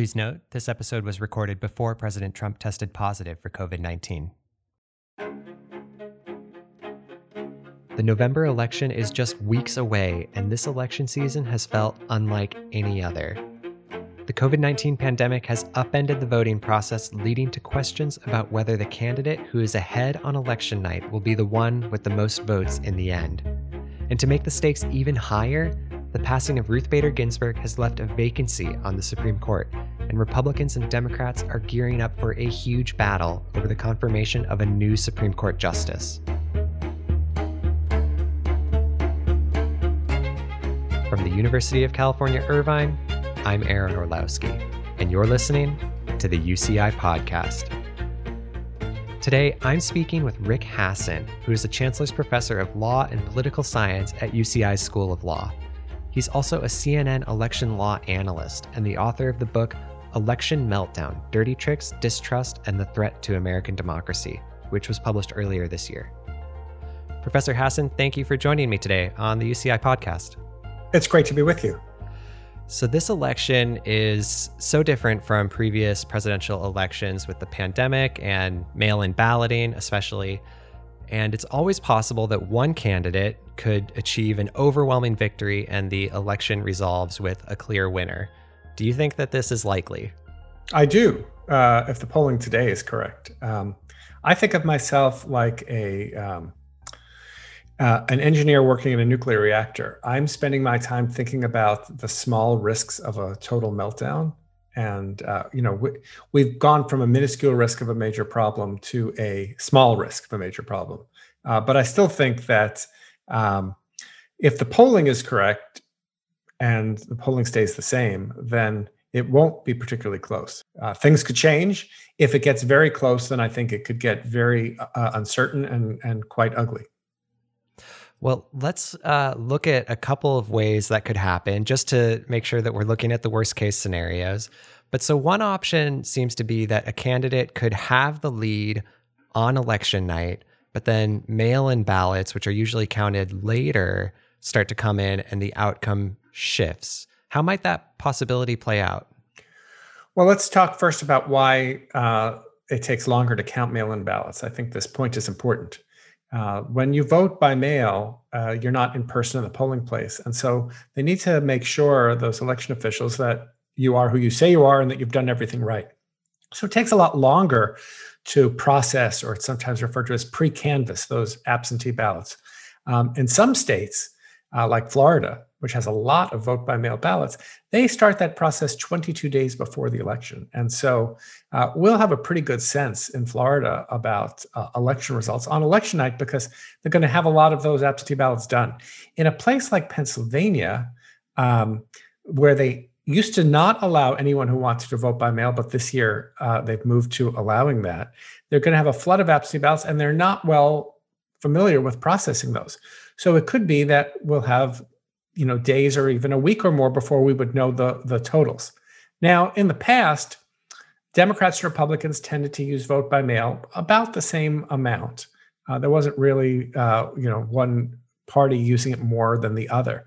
Please note, this episode was recorded before President Trump tested positive for COVID 19. The November election is just weeks away, and this election season has felt unlike any other. The COVID 19 pandemic has upended the voting process, leading to questions about whether the candidate who is ahead on election night will be the one with the most votes in the end. And to make the stakes even higher, the passing of Ruth Bader Ginsburg has left a vacancy on the Supreme Court, and Republicans and Democrats are gearing up for a huge battle over the confirmation of a new Supreme Court justice. From the University of California, Irvine, I'm Aaron Orlowski, and you're listening to the UCI Podcast. Today, I'm speaking with Rick Hasen, who is the Chancellor's Professor of Law and Political Science at UCI's School of Law. He's also a CNN election law analyst and the author of the book Election Meltdown Dirty Tricks, Distrust, and the Threat to American Democracy, which was published earlier this year. Professor Hasen, thank you for joining me today on the UCI podcast. It's great to be with you. So, this election is so different from previous presidential elections with the pandemic and mail in balloting, especially. And it's always possible that one candidate could achieve an overwhelming victory and the election resolves with a clear winner. Do you think that this is likely? I do, uh, if the polling today is correct. Um, I think of myself like a um, uh, an engineer working in a nuclear reactor. I'm spending my time thinking about the small risks of a total meltdown and uh, you know we, have gone from a minuscule risk of a major problem to a small risk of a major problem uh, but i still think that um, if the polling is correct and the polling stays the same then it won't be particularly close. Uh, things could change. If it gets very close then i think it could get very uh, uncertain and, and quite ugly. Well, let's uh, look at a couple of ways that could happen just to make sure that we're looking at the worst case scenarios. But so one option seems to be that a candidate could have the lead on election night, but then mail in ballots, which are usually counted later, start to come in and the outcome shifts. How might that possibility play out? Well, let's talk first about why uh, it takes longer to count mail in ballots. I think this point is important. Uh, when you vote by mail, uh, you're not in person in the polling place. And so they need to make sure, those election officials, that you are who you say you are and that you've done everything right. So it takes a lot longer to process, or it's sometimes referred to as pre canvass, those absentee ballots. Um, in some states, uh, like Florida, which has a lot of vote by mail ballots, they start that process 22 days before the election. And so uh, we'll have a pretty good sense in Florida about uh, election results on election night because they're going to have a lot of those absentee ballots done. In a place like Pennsylvania, um, where they used to not allow anyone who wanted to vote by mail, but this year uh, they've moved to allowing that. They're going to have a flood of absentee ballots, and they're not well familiar with processing those. So it could be that we'll have, you know, days or even a week or more before we would know the the totals. Now, in the past, Democrats and Republicans tended to use vote by mail about the same amount. Uh, there wasn't really, uh, you know, one party using it more than the other.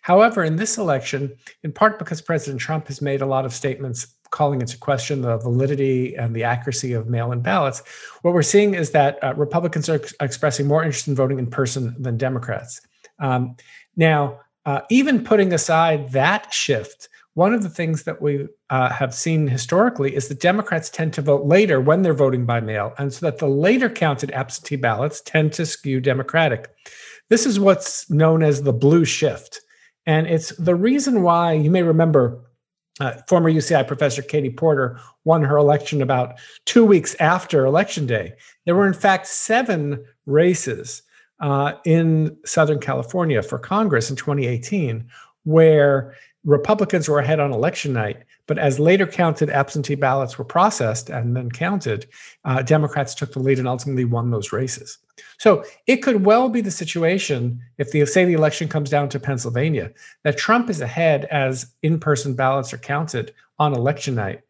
However, in this election, in part because President Trump has made a lot of statements calling into question the validity and the accuracy of mail in ballots, what we're seeing is that uh, Republicans are ex- expressing more interest in voting in person than Democrats. Um, now, uh, even putting aside that shift, one of the things that we uh, have seen historically is that Democrats tend to vote later when they're voting by mail, and so that the later counted absentee ballots tend to skew Democratic. This is what's known as the blue shift. And it's the reason why you may remember uh, former UCI professor Katie Porter won her election about two weeks after election day. There were, in fact, seven races uh, in Southern California for Congress in 2018 where Republicans were ahead on election night, but as later counted absentee ballots were processed and then counted, uh, Democrats took the lead and ultimately won those races. So it could well be the situation if the say the election comes down to Pennsylvania that Trump is ahead as in-person ballots are counted on election night.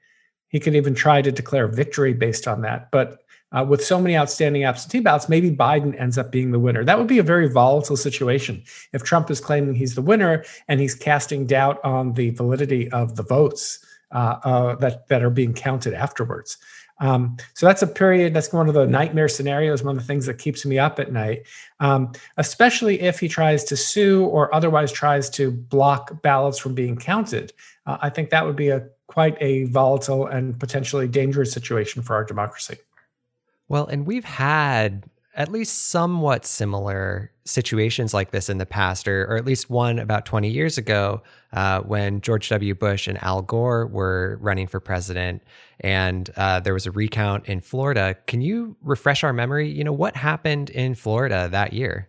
He could even try to declare victory based on that, but uh, with so many outstanding absentee ballots, maybe Biden ends up being the winner. That would be a very volatile situation if Trump is claiming he's the winner and he's casting doubt on the validity of the votes. uh, uh, that that are being counted afterwards. Um, so that's a period that's one of the nightmare scenarios, one of the things that keeps me up at night, um, especially if he tries to sue or otherwise tries to block ballots from being counted. Uh, I think that would be a quite a volatile and potentially dangerous situation for our democracy. Well, and we've had at least somewhat similar situations like this in the past, or, or at least one about 20 years ago uh, when George W. Bush and Al Gore were running for president, and uh, there was a recount in Florida. Can you refresh our memory? You know, what happened in Florida that year?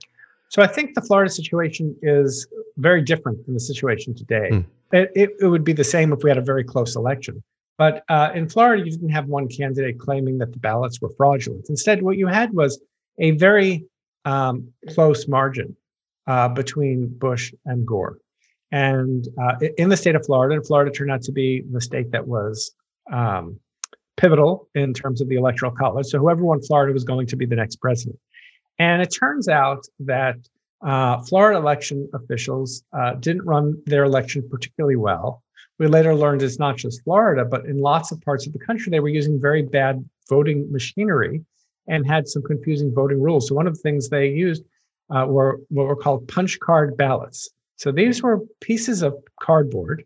So I think the Florida situation is very different from the situation today. Hmm. It, it, it, would be the same if we had a very close election. But uh, in Florida, you didn't have one candidate claiming that the ballots were fraudulent. Instead, what you had was a very um, close margin uh, between Bush and Gore. And uh, in the state of Florida, Florida turned out to be the state that was um, pivotal in terms of the electoral college. So whoever won Florida was going to be the next president. And it turns out that uh, Florida election officials uh, didn't run their election particularly well. We later learned it's not just Florida, but in lots of parts of the country, they were using very bad voting machinery and had some confusing voting rules. So one of the things they used uh, were what were called punch card ballots. So these were pieces of cardboard.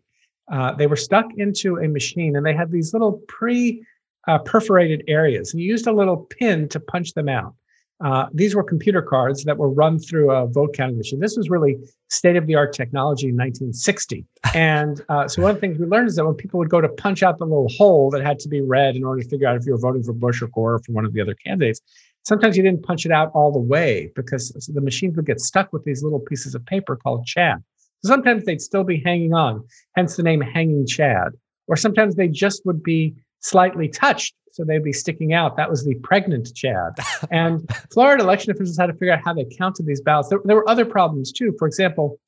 Uh, they were stuck into a machine, and they had these little pre uh, perforated areas. And you used a little pin to punch them out. Uh, these were computer cards that were run through a vote counting machine. This was really state of the art technology in 1960. And uh, so one of the things we learned is that when people would go to punch out the little hole that had to be read in order to figure out if you were voting for Bush or Gore or for one of the other candidates, sometimes you didn't punch it out all the way because the machines would get stuck with these little pieces of paper called Chad. So sometimes they'd still be hanging on, hence the name hanging Chad. Or sometimes they just would be slightly touched so they'd be sticking out. That was the pregnant Chad. And Florida election officials had to figure out how they counted these ballots. There, there, were other problems too. For example,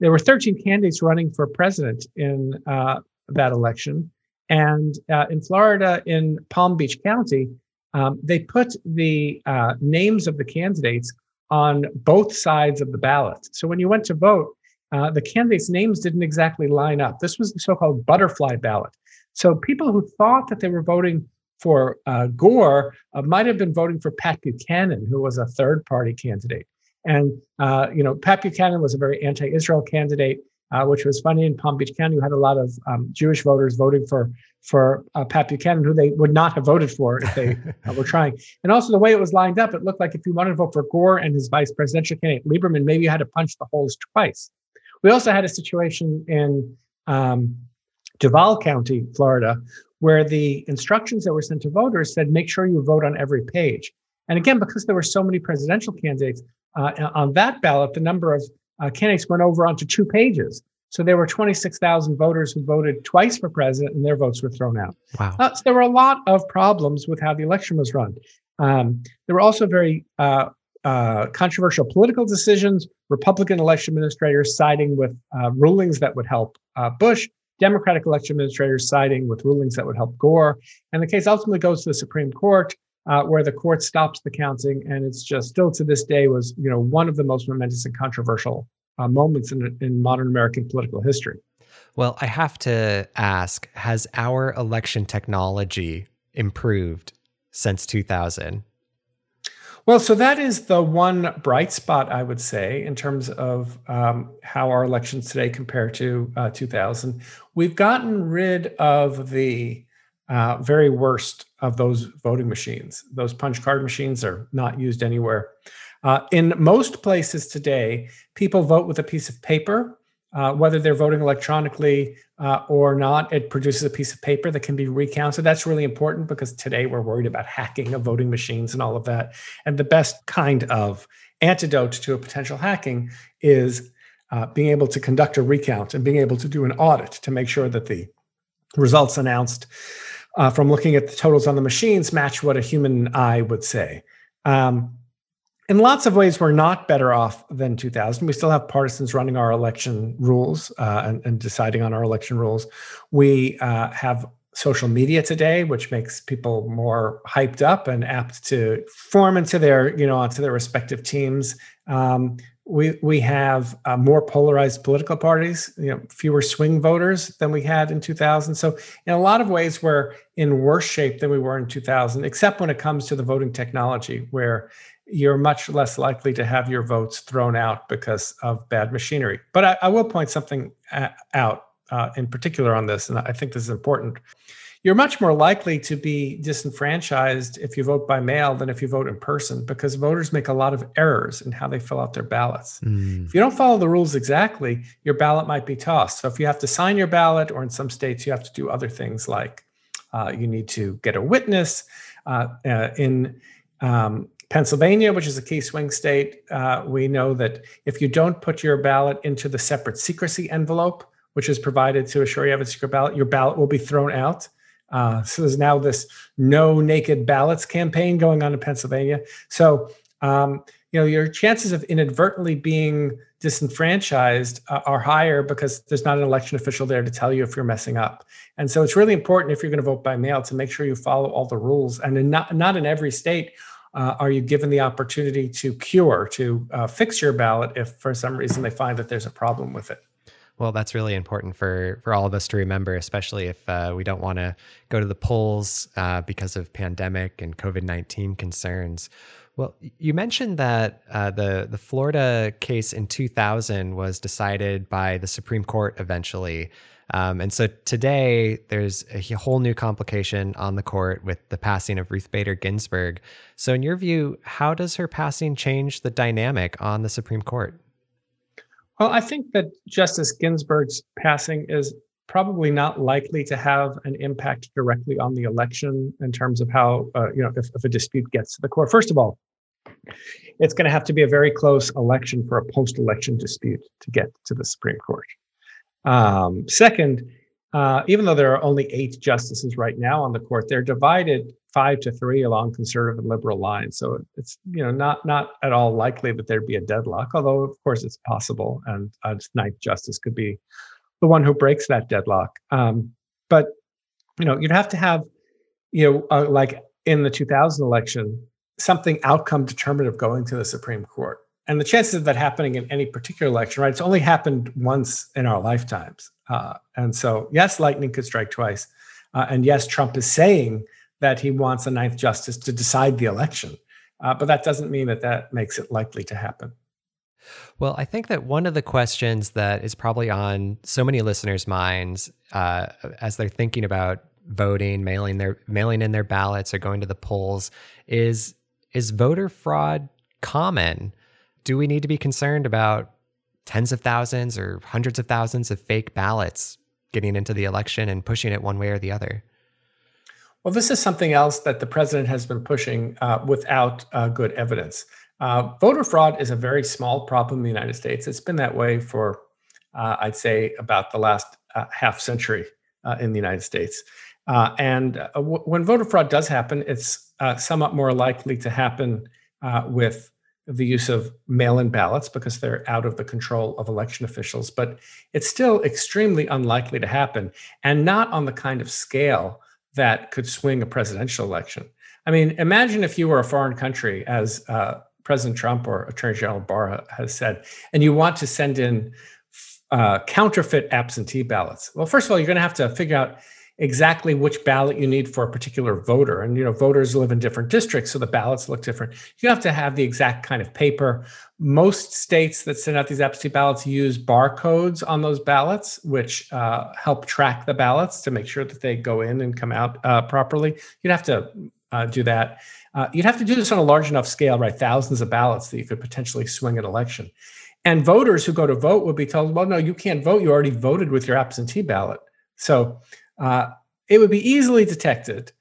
there were 13 candidates running for president in uh, that election. And uh, in Florida, in Palm Beach County, um, they put the uh, names of the candidates on both sides of the ballot. So when you went to vote, uh, the candidates' names didn't exactly line up. This was the so called butterfly ballot. So people who thought that they were voting for uh, Gore uh, might have been voting for Pat Buchanan, who was a third party candidate. And, uh, you know, Pat Buchanan was a very anti Israel candidate, uh, which was funny in Palm Beach County. You had a lot of um, Jewish voters voting for, for uh, Pat Buchanan, who they would not have voted for if they uh, were trying. And also, the way it was lined up, it looked like if you wanted to vote for Gore and his vice presidential candidate, Lieberman, maybe you had to punch the holes twice. We also had a situation in um, Duval County, Florida, where the instructions that were sent to voters said, make sure you vote on every page. And again, because there were so many presidential candidates uh, on that ballot, the number of uh, candidates went over onto two pages. So there were 26,000 voters who voted twice for president, and their votes were thrown out. Wow. Uh, so there were a lot of problems with how the election was run. Um, there were also very uh, uh, controversial political decisions. Republican election administrators siding with uh, rulings that would help Bush, Democratic election administrators siding with rulings that would help Gore. And the case ultimately goes to the Supreme Court, uh, where the court stops the counting. And it's just still to this day was, you know, one of the most momentous and controversial uh, moments in, in modern American political history. Well, I have to ask Has our election technology improved since 2000? Well, so that is the one bright spot, I would say, in terms of um, how our elections today compare to uh, 2000. We've gotten rid of the uh, very worst of those voting machines. Those punch card machines are not used anywhere. Uh, in most places today, people vote with a piece of paper uh, whether they're voting electronically uh, or not, it produces a piece of paper that can be recounted. That's really important because today we're worried about hacking of voting machines and all of that. And the best kind of antidote to a potential hacking is uh, being able to conduct a recount and being able to do an audit to make sure that the results announced uh, from looking at the totals on the machines match what a human eye would say. Um, in lots of ways, we're not better off than 2000. We still have partisans running our election rules uh, and, and, deciding on our election rules. We uh, have social media today, which makes people more hyped up and apt to form into their, you know, onto their respective teams. Um, we we have uh, more polarized political parties, you know, fewer swing voters than we had in 2000. So in a lot of ways, we're in worse shape than we were in 2000, except when it comes to the voting technology, where you're much less likely to have your votes thrown out because of bad machinery. But I, I will point something uh, out uh, in particular on this, and I think this is important you're much more likely to be disenfranchised if you vote by mail than if you vote in person because voters make a lot of errors in how they fill out their ballots. Mm. If you don't follow the rules exactly, your ballot might be tossed. So if you have to sign your ballot, or in some states, you have to do other things like uh, you need to get a witness. Uh, uh, in um, Pennsylvania, which is a key swing state, uh, we know that if you don't put your ballot into the separate secrecy envelope, which is provided to assure you have a secret ballot, your ballot will be thrown out. Uh, so there's now this no naked ballots campaign going on in Pennsylvania. So um, you know your chances of inadvertently being disenfranchised uh, are higher because there's not an election official there to tell you if you're messing up. And so it's really important if you're going to vote by mail to make sure you follow all the rules. And in not not in every state uh, are you given the opportunity to cure to uh, fix your ballot if for some reason they find that there's a problem with it. Well, that's really important for for all of us to remember, especially if uh, we don't want to go to the polls uh, because of pandemic and COVID nineteen concerns. Well, you mentioned that uh, the the Florida case in 2000 was decided by the Supreme Court eventually, um, and so today there's a whole new complication on the court with the passing of Ruth Bader Ginsburg. So, in your view, how does her passing change the dynamic on the Supreme Court? Well, I think that Justice Ginsburg's passing is probably not likely to have an impact directly on the election in terms of how, uh, you know, if, if a dispute gets to the court. First of all, it's going to have to be a very close election for a post election dispute to get to the Supreme Court. Um, second, uh, even though there are only eight justices right now on the court, they're divided five to three along conservative and liberal lines. So it's you know not not at all likely that there'd be a deadlock, although of course it's possible, and a ninth justice could be the one who breaks that deadlock. Um, but you know you'd have to have you know uh, like in the 2000 election something outcome determinative going to the Supreme Court. And the chances of that happening in any particular election, right? It's only happened once in our lifetimes. Uh, and so, yes, lightning could strike twice. Uh, and yes, Trump is saying that he wants a ninth justice to decide the election. Uh, but that doesn't mean that that makes it likely to happen. Well, I think that one of the questions that is probably on so many listeners' minds uh, as they're thinking about voting, mailing their mailing in their ballots, or going to the polls is is voter fraud common? Do we need to be concerned about tens of thousands or hundreds of thousands of fake ballots getting into the election and pushing it one way or the other? Well, this is something else that the president has been pushing uh, without uh, good evidence. Uh, voter fraud is a very small problem in the United States. It's been that way for, uh, I'd say, about the last uh, half century uh, in the United States. and w- when voter fraud does happen, it's somewhat more likely to happen with the use of mail in ballots because they're out of the control of election officials. But it's still extremely unlikely to happen and not on the kind of scale that could swing a presidential election. I mean, imagine if you were a foreign country, as uh, President Trump or Attorney General Barr has said, and you want to send in uh, counterfeit absentee ballots. Well, first of all, you're going to have to figure out exactly which ballot you need for a particular voter. And you know, voters live in different districts, so the ballots look different. You have to have the exact kind of paper. Most states that send out these absentee ballots use barcodes on those ballots, which uh, help track the ballots to make sure that they go in and come out uh, properly. You'd have to uh, do that. Uh, you'd have to do this on a large enough scale, right? Thousands of ballots that you could potentially swing an election. And voters who go to vote would be told, well, no, you can't vote. You already voted with your absentee ballot. So uh, it would be easily detected.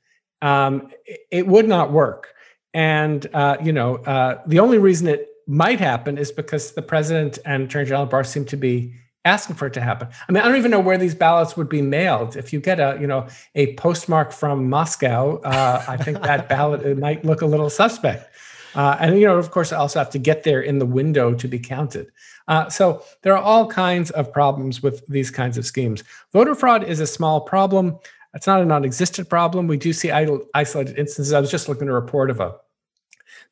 Um, it, would not work. And, uh, you know, uh, the only reason it might happen is because the president and Attorney General Barr seem to be asking for it to happen. I mean, I don't even know where these ballots would be mailed. If you get a, you know, a postmark from Moscow, uh, I think that ballot might look a little suspect. Uh, and you know, of course, I also have to get there in the window to be counted. Uh, so there are all kinds of problems with these kinds of schemes. Voter fraud is a small problem. It's not a non-existent problem. We do see isolated instances. I was just looking at a report of a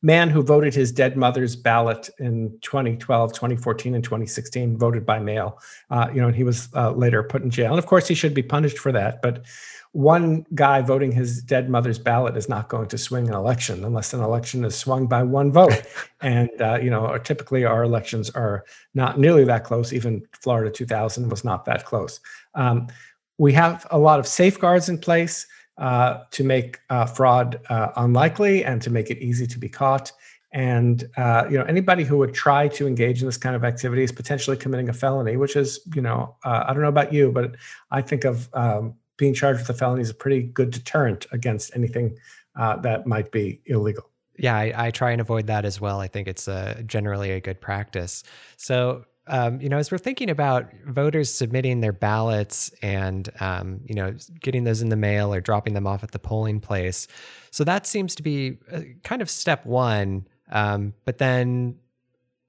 man who voted his dead mother's ballot in 2012, 2014, and 2016, voted by mail. Uh, you know, and he was uh, later put in jail. And of course, he should be punished for that. But one guy voting his dead mother's ballot is not going to swing an election unless an election is swung by one vote. and uh, you know, typically our elections are not nearly that close. Even Florida 2000 was not that close. Um, we have a lot of safeguards in place uh, to make uh, fraud uh, unlikely and to make it easy to be caught. And uh, you know, anybody who would try to engage in this kind of activity is potentially committing a felony, which is, you know, I don't know about you, but I think of um, being charged with a felony is a pretty good deterrent against anything that might be illegal. Yeah, I, I, try and avoid that as well. I think it's generally a good practice. So, um, you know, as we're thinking about voters submitting their ballots and, um, you know, getting those in the mail or dropping them off at the polling place, so that seems to be uh, kind of step one. Um, but then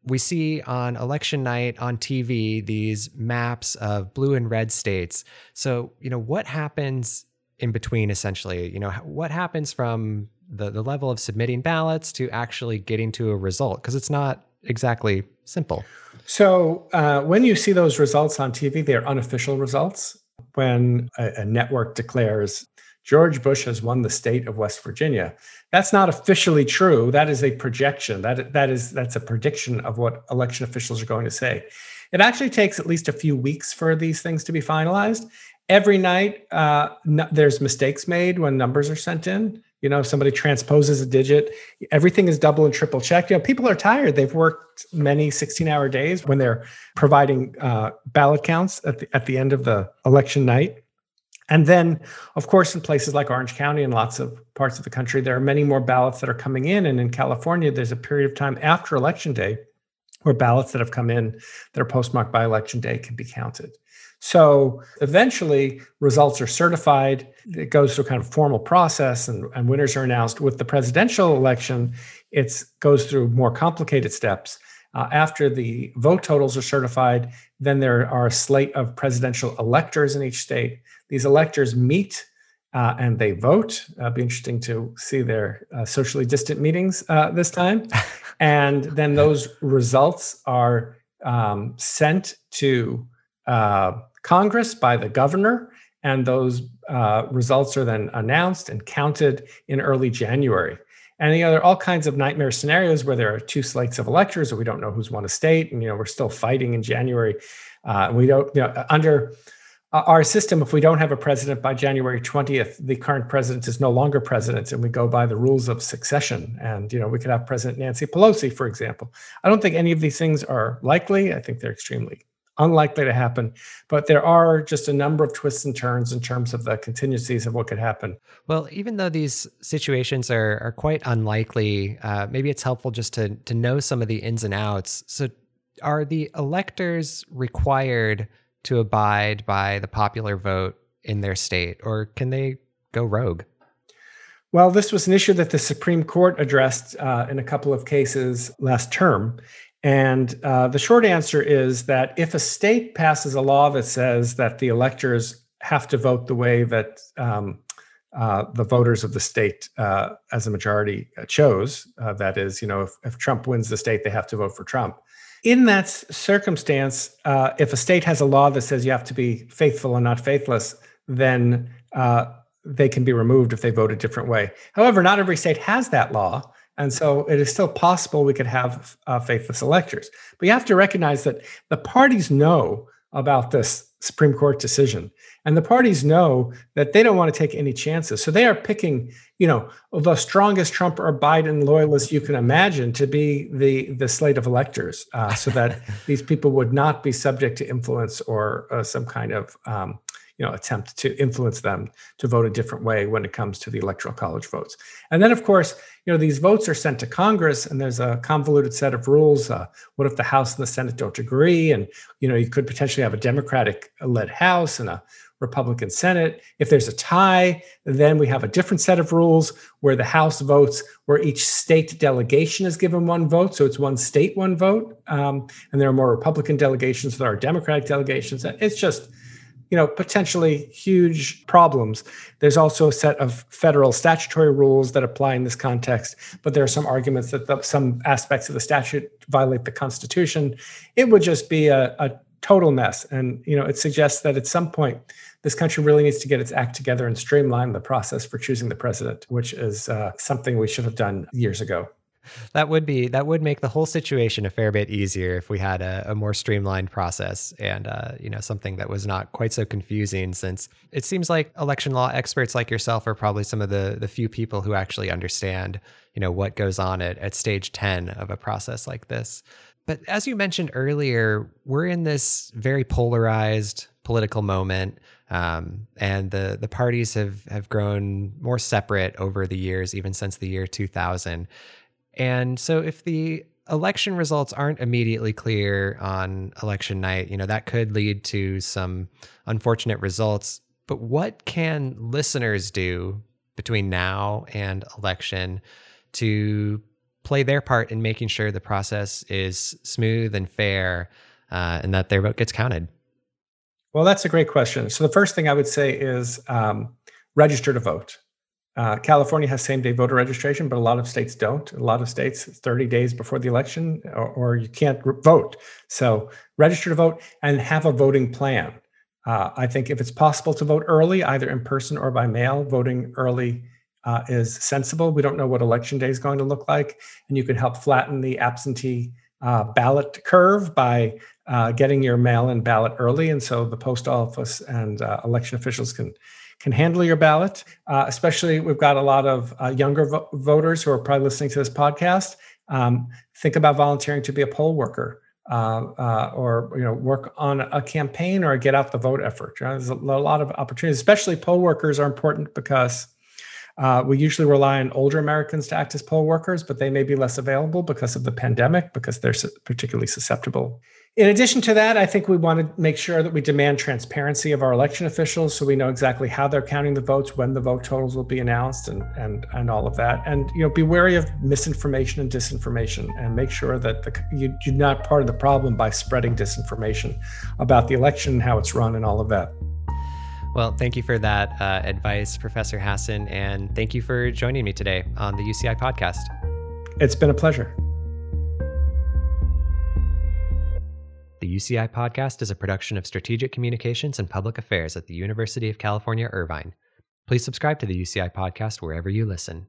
we see on election night on TV these maps of blue and red states. So, you know, what happens in between essentially? You know, what happens from the, the level of submitting ballots to actually getting to a result? Because it's not exactly simple. So, uh, when you see those results on TV, they're unofficial results. When a, a network declares George Bush has won the state of West Virginia. That's not officially true. That is a projection. That that is that's a prediction of what election officials are going to say. It actually takes at least a few weeks for these things to be finalized. Every night, uh, no, there's mistakes made when numbers are sent in. You know, if somebody transposes a digit. Everything is double and triple checked. You know, people are tired. They've worked many 16-hour days when they're providing uh, ballot counts at the, at the end of the election night and then, of course, in places like Orange County and lots of parts of the country, there are many more ballots that are coming in. And in California, there's a period of time after Election Day where ballots that have come in that are postmarked by Election Day can be counted. So eventually, results are certified. It goes through a kind of formal process, and, and winners are announced. With the presidential election, it goes through more complicated steps. Uh, after the vote totals are certified, then there are a slate of presidential electors in each state. These electors meet uh, and they vote. Uh, be interesting to see their uh, socially distant meetings uh, this time. and then those results are um, sent to uh, Congress by the governor, and those results are then announced and counted in early January. And you know, there are all kinds of nightmare scenarios where there are two slates of electors, or we don't know who's won a state, and you know we're still fighting in January. Uh, we don't, you know, under our system, if we don't have a president by January 20th, the current president is no longer president, and we go by the rules of succession. And you know, we could have President Nancy Pelosi, for example. I don't think any of these things are likely. I think they're extremely unlikely to happen. But there are just a number of twists and turns in terms of the contingencies of what could happen. Well, even though these situations are are quite unlikely, uh, maybe it's helpful just to to know some of the ins and outs. So, are the electors required to abide by the popular vote in their state, or can they go rogue? Well, this was an issue that the Supreme Court addressed uh, in a couple of cases last term. And uh, the short answer is that if a state passes a law that says that the electors have to vote the way that um, uh, the voters of the state uh, as a majority chose, uh, that is, you know, if, if, Trump wins the state, they have to vote for Trump. In that circumstance, uh, if a state has a law that says you have to be faithful and not faithless, then they can be removed if they vote a different way. However, not every state has that law. And so it is still possible we could have uh, faithless electors. But you have to recognize that the parties know about this Supreme Court decision. And the parties know that they don't want to take any chances. So they are picking, you know, the strongest Trump or Biden loyalists you can imagine to be the, the slate of electors uh, so that these people would not be subject to influence or uh, some kind of um, you know attempt to influence them to vote a different way when it comes to the electoral college votes and then of course you know these votes are sent to congress and there's a convoluted set of rules uh, what if the house and the senate don't agree and you know you could potentially have a democratic led house and a republican senate. If there's a tie then we have a different set of rules where the house votes where each state delegation is given one vote. So it's one state one vote. Um, and there are more republican delegations there are democratic delegations. It's just you know potentially huge problems. There's also a set of federal statutory rules that apply in this context but there are some arguments that the, some aspects of the statute violate the constitution. It would just be a, a total mess and you know it suggests that at some point this country really needs to get its act together and streamline the process for choosing the president, which is uh, something we should have done years ago. That would be that would make the whole situation a fair bit easier if we had a, a more streamlined process and uh, you know something that was not quite so confusing. Since it seems like election law experts like yourself are probably some of the the few people who actually understand you know what goes on at, at stage ten of a process like this. But as you mentioned earlier, we're in this very polarized political moment. Um, and the the parties have have grown more separate over the years, even since the year 2000. And so, if the election results aren't immediately clear on election night, you know that could lead to some unfortunate results. But what can listeners do between now and election to play their part in making sure the process is smooth and fair, uh, and that their vote gets counted? Well, that's a great question. So the first thing I would say is um, register to vote. Uh, California has same day voter registration, but a lot of states don't. A lot of states, 30 days before the election, or, or you can't vote. So register to vote and have a voting plan. Uh, I think if it's possible to vote early, either in person or by mail, voting early uh, is sensible. We don't know what election day is going to look like, and you can help flatten the absentee uh, ballot curve by uh, getting your mail-in ballot early, and so the post office and uh, election officials can can handle your ballot. Uh, especially, we've got a lot of uh, younger vo- voters who are probably listening to this podcast. Um, think about volunteering to be a poll worker. Uh, uh, or you know work on a campaign or a get out the vote effort. You know, there's a, a lot of opportunities. Especially poll workers are important because uh, we usually rely on older Americans to act as poll workers, but they may be less available because of the pandemic because they're particularly susceptible. In addition to that, I think we want to make sure that we demand transparency of our election officials so we know exactly how they're counting the votes, when the vote totals will be announced, and and and all of that. And you know, be wary of misinformation and disinformation, and make sure that the, you, you're not part of the problem by spreading disinformation about the election and how it's run and all of that. Well, thank you for that uh, advice, Professor Hasen, and thank you for joining me today on the UCI podcast. It's been a pleasure. The UCI podcast is a production of Strategic Communications and Public Affairs at the University of California, Irvine. Please subscribe to the UCI podcast wherever you listen.